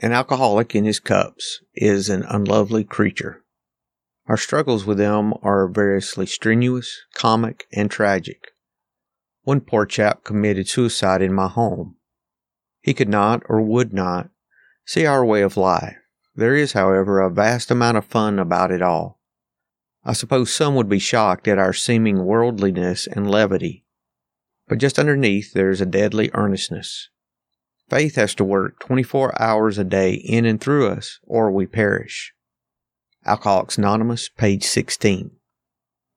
An alcoholic in his cups is an unlovely creature. Our struggles with them are variously strenuous, comic, and tragic. One poor chap committed suicide in my home. He could not or would not see our way of life. There is, however, a vast amount of fun about it all. I suppose some would be shocked at our seeming worldliness and levity, but just underneath there is a deadly earnestness. Faith has to work 24 hours a day in and through us, or we perish. Alcoholics Anonymous, page 16.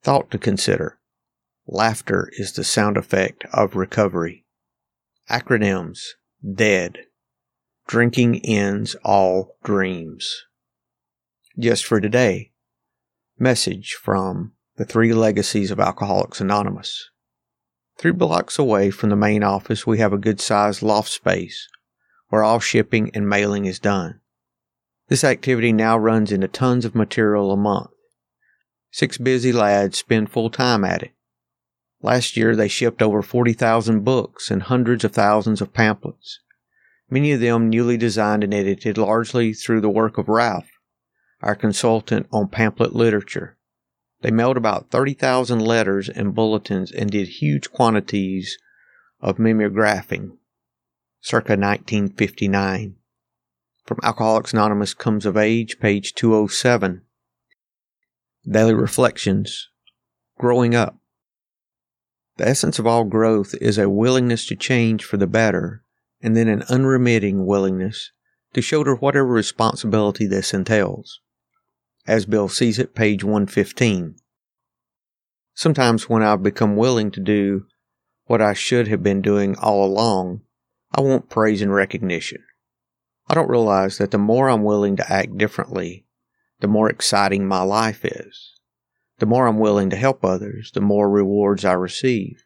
Thought to consider. Laughter is the sound effect of recovery. Acronyms. DEAD. Drinking ends all dreams. Just for today. Message from the Three Legacies of Alcoholics Anonymous. Three blocks away from the main office, we have a good sized loft space where all shipping and mailing is done. This activity now runs into tons of material a month. Six busy lads spend full time at it. Last year they shipped over 40,000 books and hundreds of thousands of pamphlets, many of them newly designed and edited largely through the work of Ralph, our consultant on pamphlet literature. They mailed about 30,000 letters and bulletins and did huge quantities of mimeographing, circa 1959. From Alcoholics Anonymous Comes of Age, page 207. Daily Reflections Growing Up. The essence of all growth is a willingness to change for the better, and then an unremitting willingness to shoulder whatever responsibility this entails as Bill sees it, page 115. Sometimes when I've become willing to do what I should have been doing all along, I want praise and recognition. I don't realize that the more I'm willing to act differently, the more exciting my life is. The more I'm willing to help others, the more rewards I receive.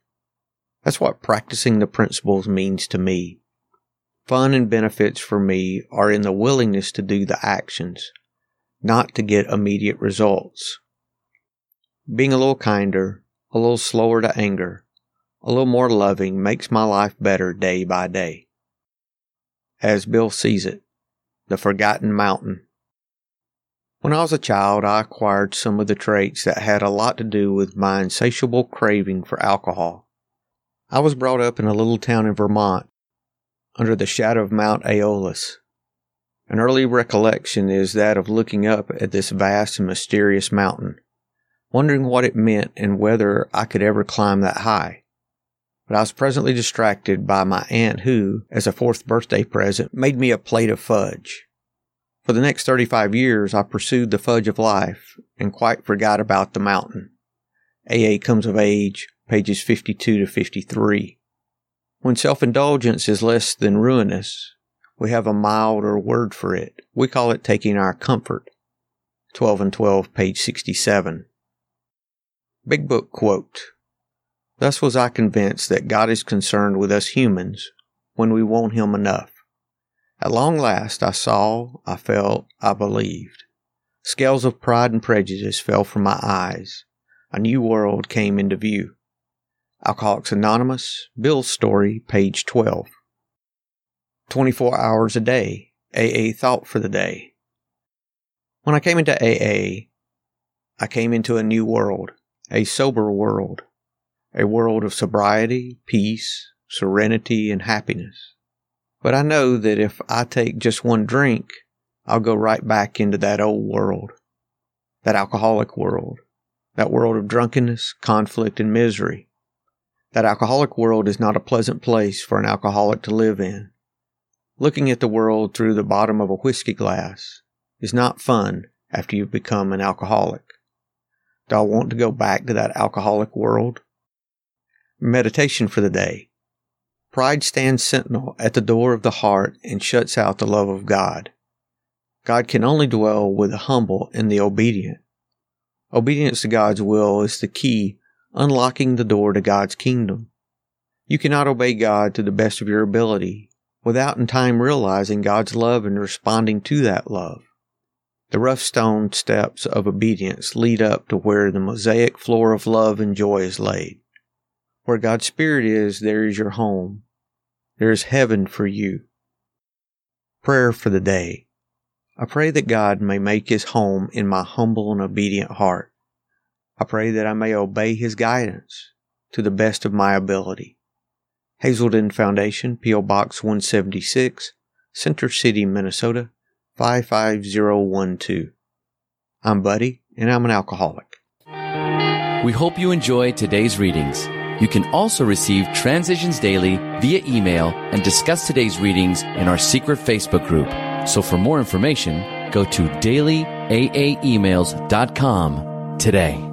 That's what practicing the principles means to me. Fun and benefits for me are in the willingness to do the actions not to get immediate results. Being a little kinder, a little slower to anger, a little more loving makes my life better day by day. As Bill sees it, the forgotten mountain. When I was a child, I acquired some of the traits that had a lot to do with my insatiable craving for alcohol. I was brought up in a little town in Vermont, under the shadow of Mount Aeolus, an early recollection is that of looking up at this vast and mysterious mountain, wondering what it meant and whether I could ever climb that high. But I was presently distracted by my aunt who, as a fourth birthday present, made me a plate of fudge. For the next 35 years, I pursued the fudge of life and quite forgot about the mountain. AA Comes of Age, pages 52 to 53. When self-indulgence is less than ruinous, we have a milder word for it. We call it taking our comfort. 12 and 12, page 67. Big Book quote. Thus was I convinced that God is concerned with us humans when we want Him enough. At long last I saw, I felt, I believed. Scales of pride and prejudice fell from my eyes. A new world came into view. Alcoholics Anonymous, Bill's Story, page 12. 24 hours a day, AA thought for the day. When I came into AA, I came into a new world, a sober world, a world of sobriety, peace, serenity, and happiness. But I know that if I take just one drink, I'll go right back into that old world, that alcoholic world, that world of drunkenness, conflict, and misery. That alcoholic world is not a pleasant place for an alcoholic to live in. Looking at the world through the bottom of a whiskey glass is not fun after you've become an alcoholic. Do I want to go back to that alcoholic world? Meditation for the day. Pride stands sentinel at the door of the heart and shuts out the love of God. God can only dwell with the humble and the obedient. Obedience to God's will is the key unlocking the door to God's kingdom. You cannot obey God to the best of your ability without in time realizing God's love and responding to that love. The rough stone steps of obedience lead up to where the mosaic floor of love and joy is laid. Where God's Spirit is, there is your home. There is heaven for you. Prayer for the day. I pray that God may make his home in my humble and obedient heart. I pray that I may obey his guidance to the best of my ability. Hazelden Foundation, P.O. Box 176, Center City, Minnesota 55012. I'm Buddy, and I'm an alcoholic. We hope you enjoy today's readings. You can also receive Transitions Daily via email and discuss today's readings in our secret Facebook group. So for more information, go to dailyaaemails.com today.